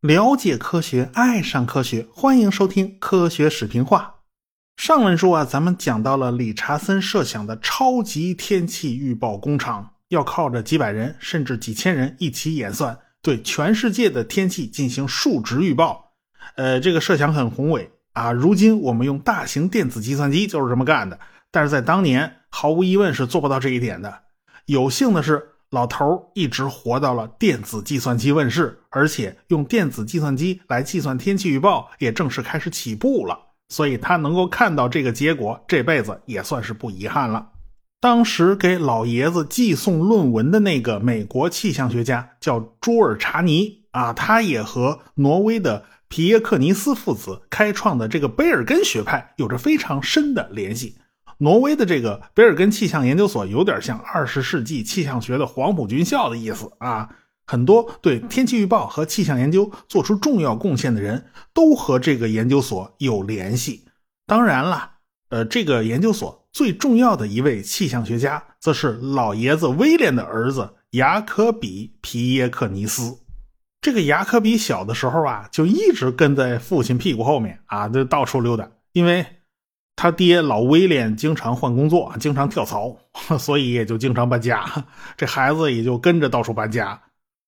了解科学，爱上科学，欢迎收听《科学视频化》。上文书啊，咱们讲到了理查森设想的超级天气预报工厂，要靠着几百人甚至几千人一起演算，对全世界的天气进行数值预报。呃，这个设想很宏伟啊。如今我们用大型电子计算机就是这么干的，但是在当年，毫无疑问是做不到这一点的。有幸的是。老头一直活到了电子计算机问世，而且用电子计算机来计算天气预报也正式开始起步了，所以他能够看到这个结果，这辈子也算是不遗憾了。当时给老爷子寄送论文的那个美国气象学家叫朱尔查尼啊，他也和挪威的皮耶克尼斯父子开创的这个贝尔根学派有着非常深的联系。挪威的这个贝尔根气象研究所有点像二十世纪气象学的黄埔军校的意思啊，很多对天气预报和气象研究做出重要贡献的人都和这个研究所有联系。当然了，呃，这个研究所最重要的一位气象学家，则是老爷子威廉的儿子雅科比·皮耶克尼斯。这个雅科比小的时候啊，就一直跟在父亲屁股后面啊，就到处溜达，因为。他爹老威廉经常换工作，经常跳槽，所以也就经常搬家。这孩子也就跟着到处搬家。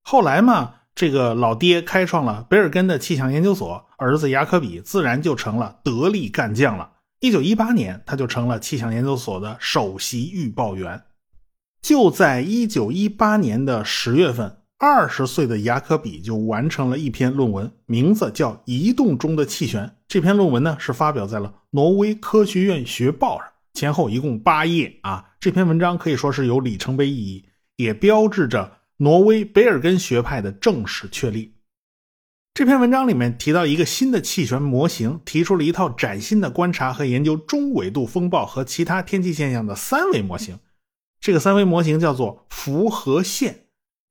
后来嘛，这个老爹开创了贝尔根的气象研究所，儿子雅科比自然就成了得力干将了。一九一八年，他就成了气象研究所的首席预报员。就在一九一八年的十月份。二十岁的雅科比就完成了一篇论文，名字叫《移动中的气旋》。这篇论文呢是发表在了《挪威科学院学报》上，前后一共八页啊。这篇文章可以说是有里程碑意义，也标志着挪威贝尔根学派的正式确立。这篇文章里面提到一个新的气旋模型，提出了一套崭新的观察和研究中纬度风暴和其他天气现象的三维模型。这个三维模型叫做符合线。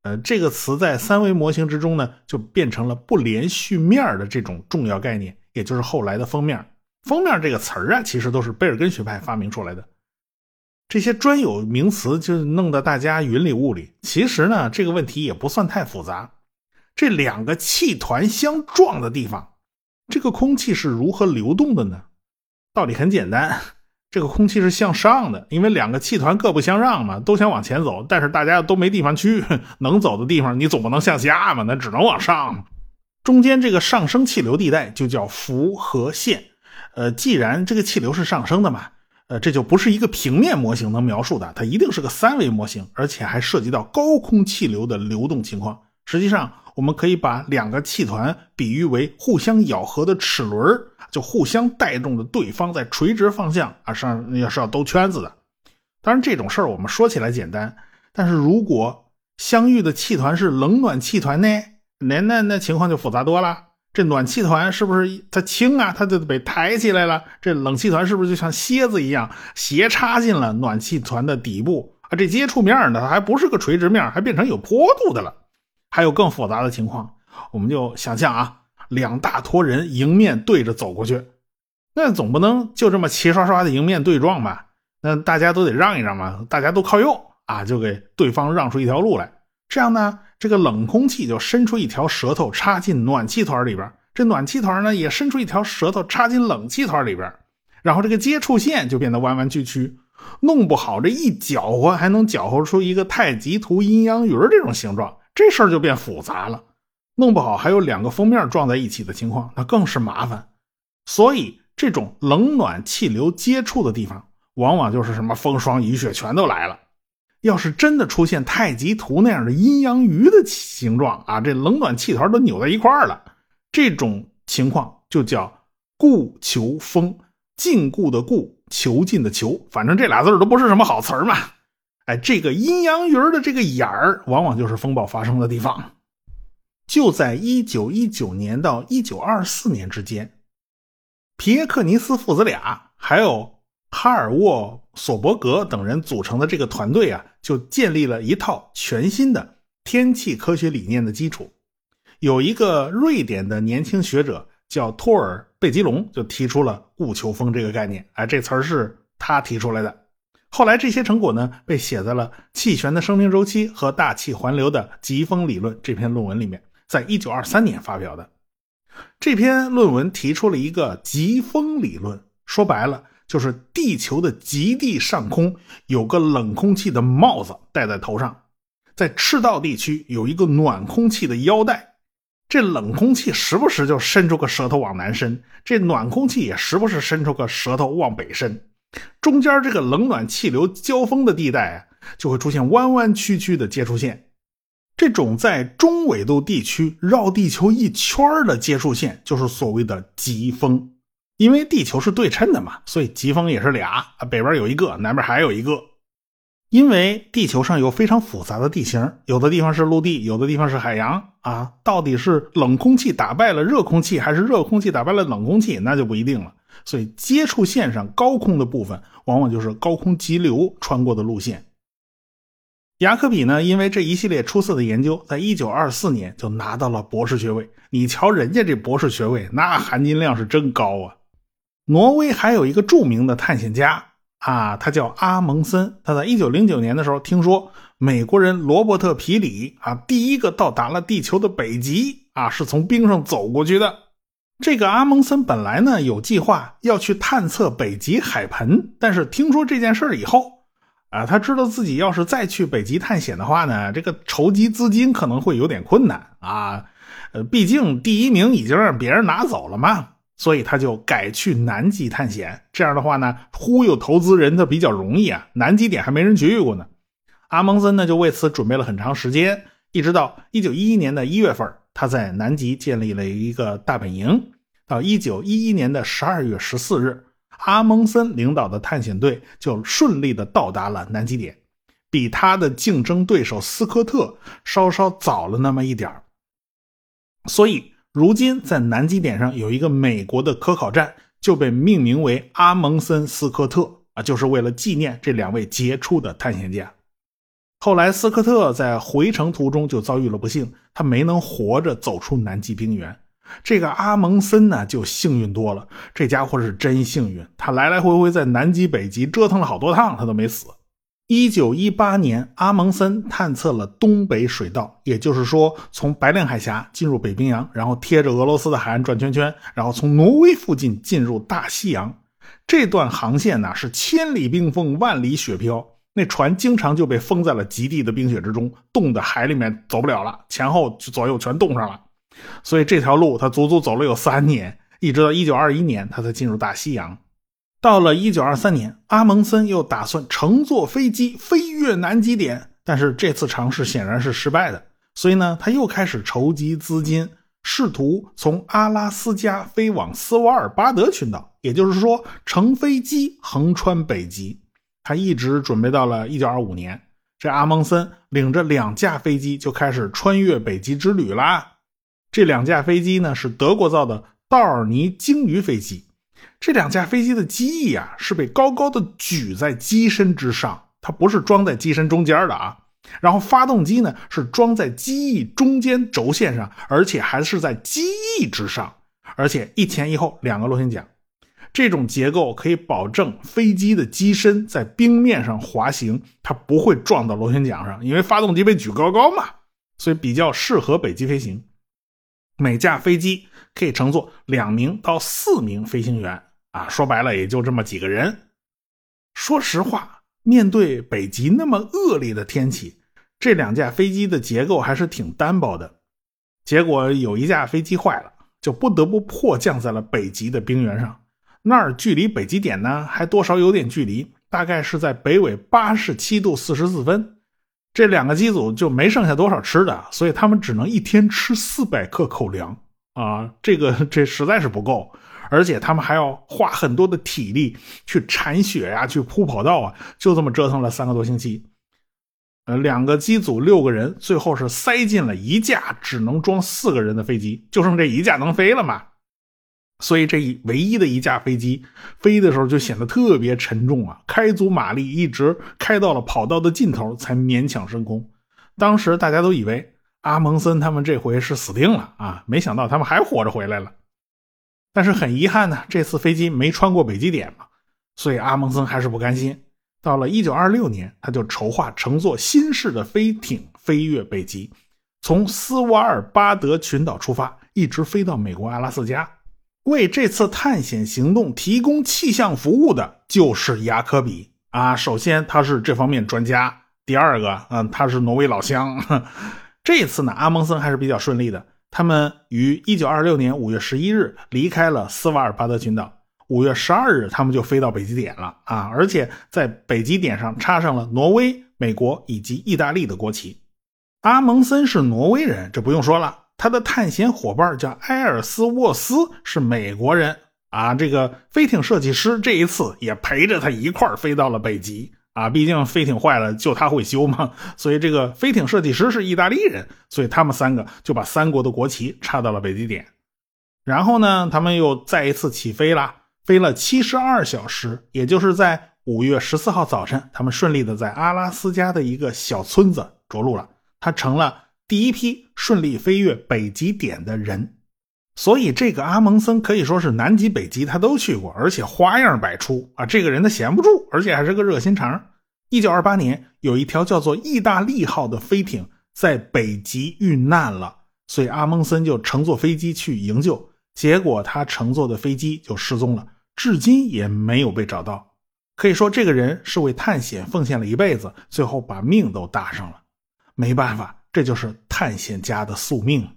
呃，这个词在三维模型之中呢，就变成了不连续面的这种重要概念，也就是后来的封面。封面这个词儿啊，其实都是贝尔根学派发明出来的。这些专有名词就弄得大家云里雾里。其实呢，这个问题也不算太复杂。这两个气团相撞的地方，这个空气是如何流动的呢？道理很简单。这个空气是向上的，因为两个气团各不相让嘛，都想往前走，但是大家都没地方去，能走的地方你总不能向下嘛，那只能往上。中间这个上升气流地带就叫符合线。呃，既然这个气流是上升的嘛，呃，这就不是一个平面模型能描述的，它一定是个三维模型，而且还涉及到高空气流的流动情况。实际上，我们可以把两个气团比喻为互相咬合的齿轮，就互相带动着对方在垂直方向啊上要是要兜圈子的。当然，这种事儿我们说起来简单，但是如果相遇的气团是冷暖气团呢？那那那情况就复杂多了。这暖气团是不是它轻啊？它就被抬起来了。这冷气团是不是就像蝎子一样斜插进了暖气团的底部啊？这接触面呢，还不是个垂直面，还变成有坡度的了。还有更复杂的情况，我们就想象啊，两大坨人迎面对着走过去，那总不能就这么齐刷刷的迎面对撞吧？那大家都得让一让嘛，大家都靠右啊，就给对方让出一条路来。这样呢，这个冷空气就伸出一条舌头插进暖气团里边，这暖气团呢也伸出一条舌头插进冷气团里边，然后这个接触线就变得弯弯曲曲。弄不好这一搅和，还能搅和出一个太极图阴阳鱼这种形状。这事儿就变复杂了，弄不好还有两个封面撞在一起的情况，那更是麻烦。所以，这种冷暖气流接触的地方，往往就是什么风霜雨雪全都来了。要是真的出现太极图那样的阴阳鱼的形状啊，这冷暖气团都扭在一块儿了，这种情况就叫固求风，禁锢的固，囚禁的囚，反正这俩字都不是什么好词儿嘛。哎，这个阴阳鱼的这个眼儿，往往就是风暴发生的地方。就在一九一九年到一九二四年之间，皮耶克尼斯父子俩还有哈尔沃索伯格等人组成的这个团队啊，就建立了一套全新的天气科学理念的基础。有一个瑞典的年轻学者叫托尔贝吉隆，就提出了“固球风”这个概念。哎，这词儿是他提出来的。后来这些成果呢，被写在了《气旋的生命周期和大气环流的疾风理论》这篇论文里面，在一九二三年发表的。这篇论文提出了一个疾风理论，说白了就是地球的极地上空有个冷空气的帽子戴在头上，在赤道地区有一个暖空气的腰带，这冷空气时不时就伸出个舌头往南伸，这暖空气也时不时伸出个舌头往北伸。中间这个冷暖气流交锋的地带啊，就会出现弯弯曲曲的接触线。这种在中纬度地区绕地球一圈的接触线，就是所谓的极风。因为地球是对称的嘛，所以极风也是俩，北边有一个，南边还有一个。因为地球上有非常复杂的地形，有的地方是陆地，有的地方是海洋啊。到底是冷空气打败了热空气，还是热空气打败了冷空气，那就不一定了。所以，接触线上高空的部分，往往就是高空急流穿过的路线。雅克比呢，因为这一系列出色的研究，在一九二四年就拿到了博士学位。你瞧人家这博士学位，那含金量是真高啊！挪威还有一个著名的探险家啊，他叫阿蒙森。他在一九零九年的时候，听说美国人罗伯特皮里啊，第一个到达了地球的北极啊，是从冰上走过去的。这个阿蒙森本来呢有计划要去探测北极海盆，但是听说这件事以后，啊，他知道自己要是再去北极探险的话呢，这个筹集资金可能会有点困难啊。呃，毕竟第一名已经让别人拿走了嘛，所以他就改去南极探险。这样的话呢，忽悠投资人的比较容易啊。南极点还没人去过呢。阿蒙森呢就为此准备了很长时间，一直到一九一一年的一月份。他在南极建立了一个大本营。到一九一一年的十二月十四日，阿蒙森领导的探险队就顺利的到达了南极点，比他的竞争对手斯科特稍稍早了那么一点所以，如今在南极点上有一个美国的科考站，就被命名为阿蒙森斯科特啊，就是为了纪念这两位杰出的探险家。后来，斯科特在回程途中就遭遇了不幸，他没能活着走出南极冰原。这个阿蒙森呢，就幸运多了。这家伙是真幸运，他来来回回在南极、北极折腾了好多趟，他都没死。一九一八年，阿蒙森探测了东北水道，也就是说，从白令海峡进入北冰洋，然后贴着俄罗斯的海岸转圈圈，然后从挪威附近进入大西洋。这段航线呢，是千里冰封，万里雪飘。那船经常就被封在了极地的冰雪之中，冻得海里面走不了了，前后左右全冻上了。所以这条路他足足走了有三年，一直到一九二一年他才进入大西洋。到了一九二三年，阿蒙森又打算乘坐飞机飞越南极点，但是这次尝试显然是失败的。所以呢，他又开始筹集资金，试图从阿拉斯加飞往斯瓦尔巴德群岛，也就是说乘飞机横穿北极。他一直准备到了1925年，这阿蒙森领着两架飞机就开始穿越北极之旅啦。这两架飞机呢是德国造的道尔尼鲸鱼飞机。这两架飞机的机翼啊是被高高的举在机身之上，它不是装在机身中间的啊。然后发动机呢是装在机翼中间轴线上，而且还是在机翼之上，而且一前一后两个螺旋桨。这种结构可以保证飞机的机身在冰面上滑行，它不会撞到螺旋桨上，因为发动机被举高高嘛，所以比较适合北极飞行。每架飞机可以乘坐两名到四名飞行员啊，说白了也就这么几个人。说实话，面对北极那么恶劣的天气，这两架飞机的结构还是挺单薄的。结果有一架飞机坏了，就不得不迫降在了北极的冰原上。那儿距离北极点呢，还多少有点距离，大概是在北纬八十七度四十四分。这两个机组就没剩下多少吃的，所以他们只能一天吃四百克口粮啊，这个 这实在是不够，而且他们还要花很多的体力去铲雪呀，去铺跑道啊，就这么折腾了三个多星期。呃，两个机组六个人，最后是塞进了一架只能装四个人的飞机，就剩这一架能飞了嘛。所以这一唯一的一架飞机飞的时候就显得特别沉重啊，开足马力，一直开到了跑道的尽头才勉强升空。当时大家都以为阿蒙森他们这回是死定了啊，没想到他们还活着回来了。但是很遗憾呢，这次飞机没穿过北极点嘛，所以阿蒙森还是不甘心。到了1926年，他就筹划乘坐新式的飞艇飞越北极，从斯瓦尔巴德群岛出发，一直飞到美国阿拉斯加。为这次探险行动提供气象服务的就是雅科比啊。首先，他是这方面专家；第二个，嗯，他是挪威老乡。这次呢，阿蒙森还是比较顺利的。他们于1926年5月11日离开了斯瓦尔巴德群岛，5月12日他们就飞到北极点了啊！而且在北极点上插上了挪威、美国以及意大利的国旗。阿蒙森是挪威人，这不用说了。他的探险伙伴叫埃尔斯沃斯，是美国人啊。这个飞艇设计师这一次也陪着他一块儿飞到了北极啊。毕竟飞艇坏了，就他会修嘛。所以这个飞艇设计师是意大利人，所以他们三个就把三国的国旗插到了北极点。然后呢，他们又再一次起飞了，飞了七十二小时，也就是在五月十四号早晨，他们顺利的在阿拉斯加的一个小村子着陆了。他成了。第一批顺利飞越北极点的人，所以这个阿蒙森可以说是南极、北极他都去过，而且花样百出啊！这个人他闲不住，而且还是个热心肠。一九二八年，有一条叫做“意大利号”的飞艇在北极遇难了，所以阿蒙森就乘坐飞机去营救，结果他乘坐的飞机就失踪了，至今也没有被找到。可以说，这个人是为探险奉献了一辈子，最后把命都搭上了。没办法。这就是探险家的宿命，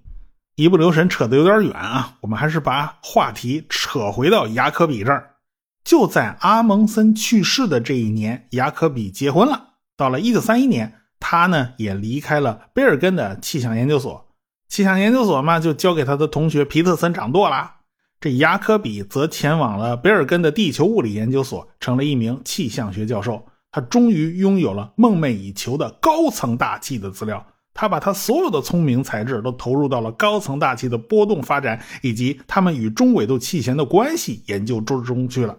一不留神扯得有点远啊！我们还是把话题扯回到雅科比这儿。就在阿蒙森去世的这一年，雅科比结婚了。到了1931年，他呢也离开了贝尔根的气象研究所，气象研究所嘛就交给他的同学皮特森掌舵了。这雅科比则前往了贝尔根的地球物理研究所，成了一名气象学教授。他终于拥有了梦寐以求的高层大气的资料。他把他所有的聪明才智都投入到了高层大气的波动发展以及它们与中纬度气旋的关系研究之中去了。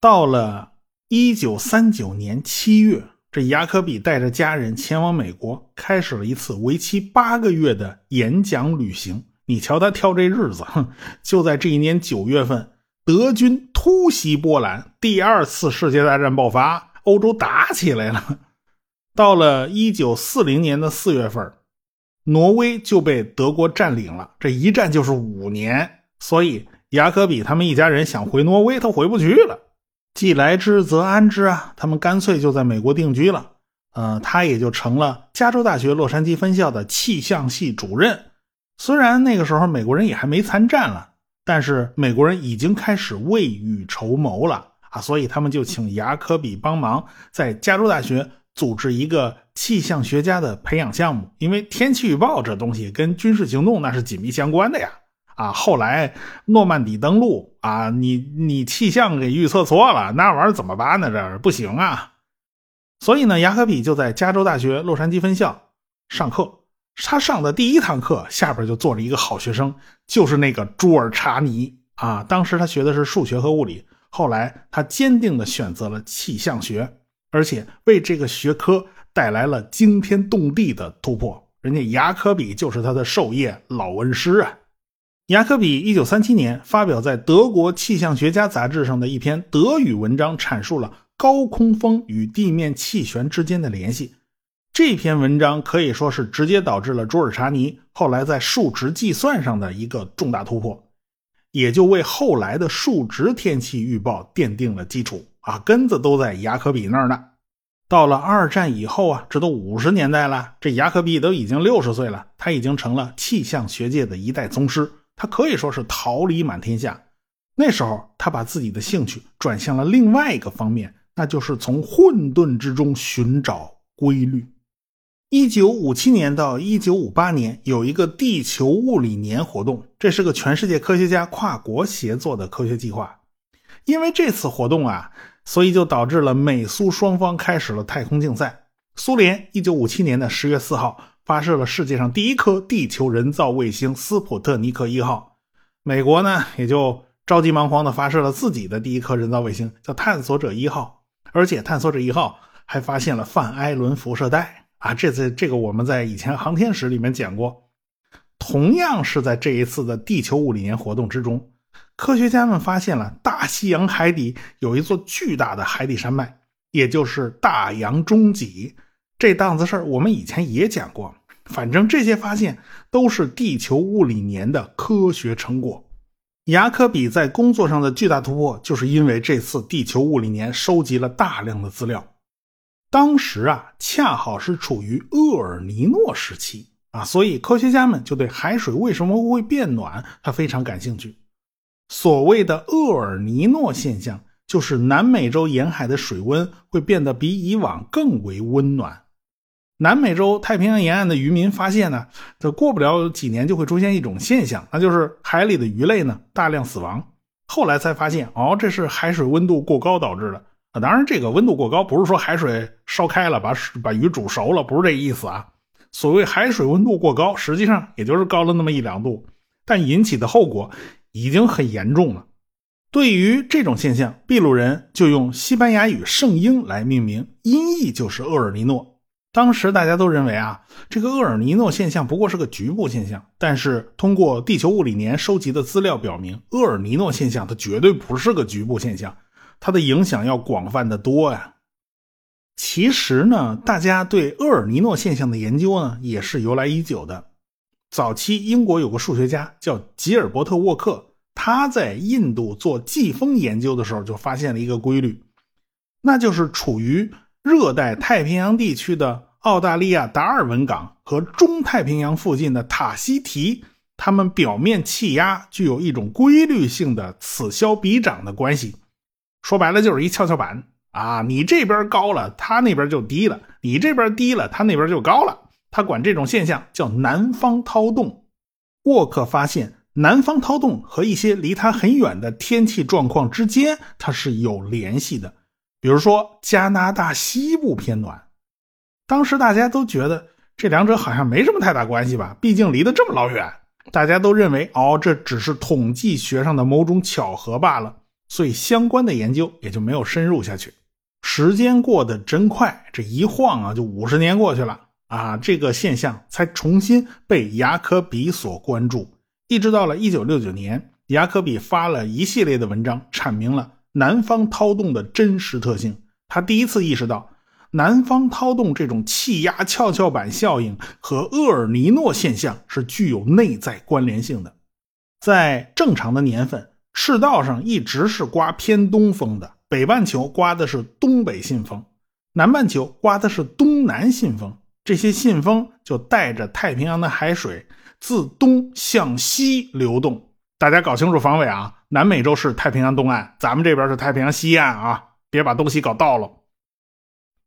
到了一九三九年七月，这雅科比带着家人前往美国，开始了一次为期八个月的演讲旅行。你瞧他挑这日子，哼，就在这一年九月份，德军突袭波兰，第二次世界大战爆发，欧洲打起来了。到了一九四零年的四月份，挪威就被德国占领了。这一战就是五年，所以雅科比他们一家人想回挪威，他回不去了。既来之则安之啊，他们干脆就在美国定居了。呃，他也就成了加州大学洛杉矶分校的气象系主任。虽然那个时候美国人也还没参战了，但是美国人已经开始未雨绸缪了啊，所以他们就请雅科比帮忙在加州大学。组织一个气象学家的培养项目，因为天气预报这东西跟军事行动那是紧密相关的呀。啊，后来诺曼底登陆啊，你你气象给预测错了，那玩意儿怎么办呢？这不行啊。所以呢，雅科比就在加州大学洛杉矶分校上课。他上的第一堂课，下边就坐着一个好学生，就是那个朱尔查尼啊。当时他学的是数学和物理，后来他坚定的选择了气象学。而且为这个学科带来了惊天动地的突破，人家雅科比就是他的授业老恩师啊。雅科比一九三七年发表在德国气象学家杂志上的一篇德语文章，阐述了高空风与地面气旋之间的联系。这篇文章可以说是直接导致了朱尔查尼后来在数值计算上的一个重大突破，也就为后来的数值天气预报奠定了基础。啊，根子都在雅科比那儿呢。到了二战以后啊，这都五十年代了，这雅科比都已经六十岁了，他已经成了气象学界的一代宗师，他可以说是桃李满天下。那时候，他把自己的兴趣转向了另外一个方面，那就是从混沌之中寻找规律。一九五七年到一九五八年有一个地球物理年活动，这是个全世界科学家跨国协作的科学计划。因为这次活动啊。所以就导致了美苏双方开始了太空竞赛。苏联一九五七年的十月四号发射了世界上第一颗地球人造卫星斯普特尼克一号，美国呢也就着急忙慌的发射了自己的第一颗人造卫星，叫探索者一号。而且探索者一号还发现了范艾伦辐射带啊，这次这个我们在以前航天史里面讲过。同样是在这一次的地球物理年活动之中。科学家们发现了大西洋海底有一座巨大的海底山脉，也就是大洋中脊。这档子事儿我们以前也讲过。反正这些发现都是地球物理年的科学成果。雅科比在工作上的巨大突破，就是因为这次地球物理年收集了大量的资料。当时啊，恰好是处于厄尔尼诺时期啊，所以科学家们就对海水为什么会变暖，他非常感兴趣。所谓的厄尔尼诺现象，就是南美洲沿海的水温会变得比以往更为温暖。南美洲太平洋沿岸的渔民发现呢，这过不了几年就会出现一种现象，那就是海里的鱼类呢大量死亡。后来才发现，哦，这是海水温度过高导致的啊。当然，这个温度过高不是说海水烧开了把把鱼煮熟了，不是这意思啊。所谓海水温度过高，实际上也就是高了那么一两度，但引起的后果已经很严重了。对于这种现象，秘鲁人就用西班牙语圣婴来命名，音译就是厄尔尼诺。当时大家都认为啊，这个厄尔尼诺现象不过是个局部现象。但是通过地球物理年收集的资料表明，厄尔尼诺现象它绝对不是个局部现象，它的影响要广泛的多呀。其实呢，大家对厄尔尼诺现象的研究呢，也是由来已久的。早期英国有个数学家叫吉尔伯特沃克，他在印度做季风研究的时候就发现了一个规律，那就是处于。热带太平洋地区的澳大利亚达尔文港和中太平洋附近的塔希提，它们表面气压具有一种规律性的此消彼长的关系。说白了就是一跷跷板啊，你这边高了，它那边就低了；你这边低了，它那边就高了。他管这种现象叫南方涛动。沃克发现，南方涛动和一些离它很远的天气状况之间，它是有联系的。比如说，加拿大西部偏暖，当时大家都觉得这两者好像没什么太大关系吧？毕竟离得这么老远，大家都认为哦，这只是统计学上的某种巧合罢了，所以相关的研究也就没有深入下去。时间过得真快，这一晃啊，就五十年过去了啊，这个现象才重新被雅科比所关注，一直到了一九六九年，雅科比发了一系列的文章，阐明了。南方涛动的真实特性，他第一次意识到，南方涛动这种气压跷跷板效应和厄尔尼诺现象是具有内在关联性的。在正常的年份，赤道上一直是刮偏东风的，北半球刮的是东北信风，南半球刮的是东南信风。这些信封就带着太平洋的海水自东向西流动。大家搞清楚方位啊！南美洲是太平洋东岸，咱们这边是太平洋西岸啊！别把东西搞倒了。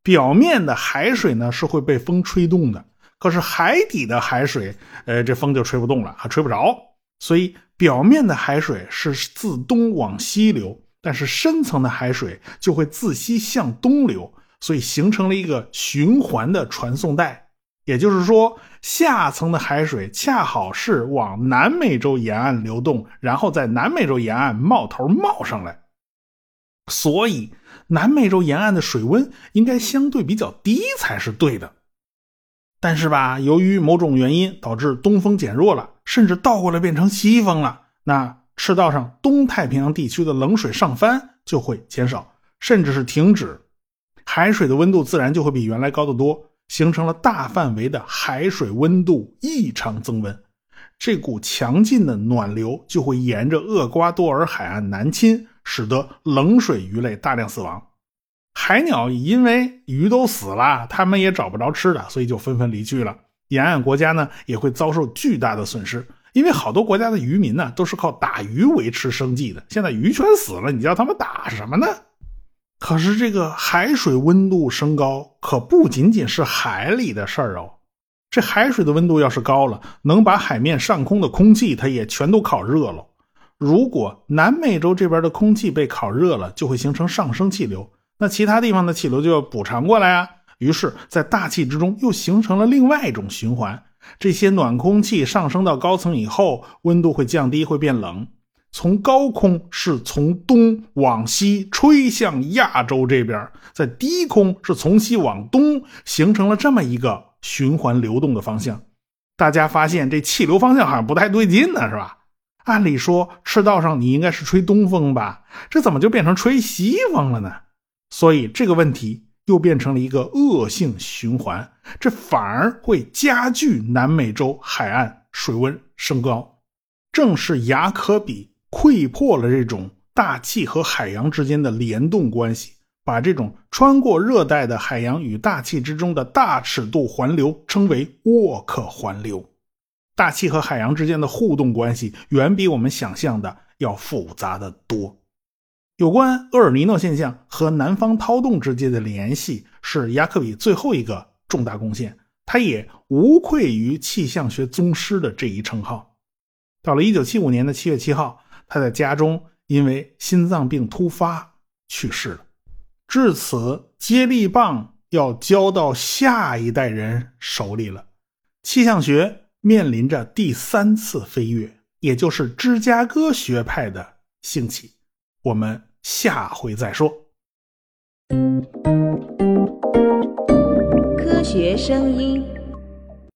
表面的海水呢是会被风吹动的，可是海底的海水，呃，这风就吹不动了，还吹不着。所以表面的海水是自东往西流，但是深层的海水就会自西向东流，所以形成了一个循环的传送带。也就是说，下层的海水恰好是往南美洲沿岸流动，然后在南美洲沿岸冒头冒上来，所以南美洲沿岸的水温应该相对比较低才是对的。但是吧，由于某种原因导致东风减弱了，甚至倒过来变成西风了，那赤道上东太平洋地区的冷水上翻就会减少，甚至是停止，海水的温度自然就会比原来高得多。形成了大范围的海水温度异常增温，这股强劲的暖流就会沿着厄瓜多尔海岸南侵，使得冷水鱼类大量死亡。海鸟因为鱼都死了，它们也找不着吃的，所以就纷纷离去了。沿岸国家呢也会遭受巨大的损失，因为好多国家的渔民呢都是靠打鱼维持生计的，现在鱼全死了，你叫他们打什么呢？可是这个海水温度升高，可不仅仅是海里的事儿哦。这海水的温度要是高了，能把海面上空的空气它也全都烤热了。如果南美洲这边的空气被烤热了，就会形成上升气流，那其他地方的气流就要补偿过来啊。于是，在大气之中又形成了另外一种循环。这些暖空气上升到高层以后，温度会降低，会变冷。从高空是从东往西吹向亚洲这边，在低空是从西往东，形成了这么一个循环流动的方向。大家发现这气流方向好像不太对劲呢，是吧？按理说赤道上你应该是吹东风吧，这怎么就变成吹西风了呢？所以这个问题又变成了一个恶性循环，这反而会加剧南美洲海岸水温升高。正是雅可比窥破了这种大气和海洋之间的联动关系，把这种穿过热带的海洋与大气之中的大尺度环流称为沃克环流。大气和海洋之间的互动关系远比我们想象的要复杂的多。有关厄尔尼诺现象和南方涛动之间的联系，是雅克比最后一个重大贡献，他也无愧于气象学宗师的这一称号。到了一九七五年的七月七号，他在家中因为心脏病突发去世了。至此，接力棒要交到下一代人手里了，气象学面临着第三次飞跃，也就是芝加哥学派的兴起。我们下回再说。科学声音。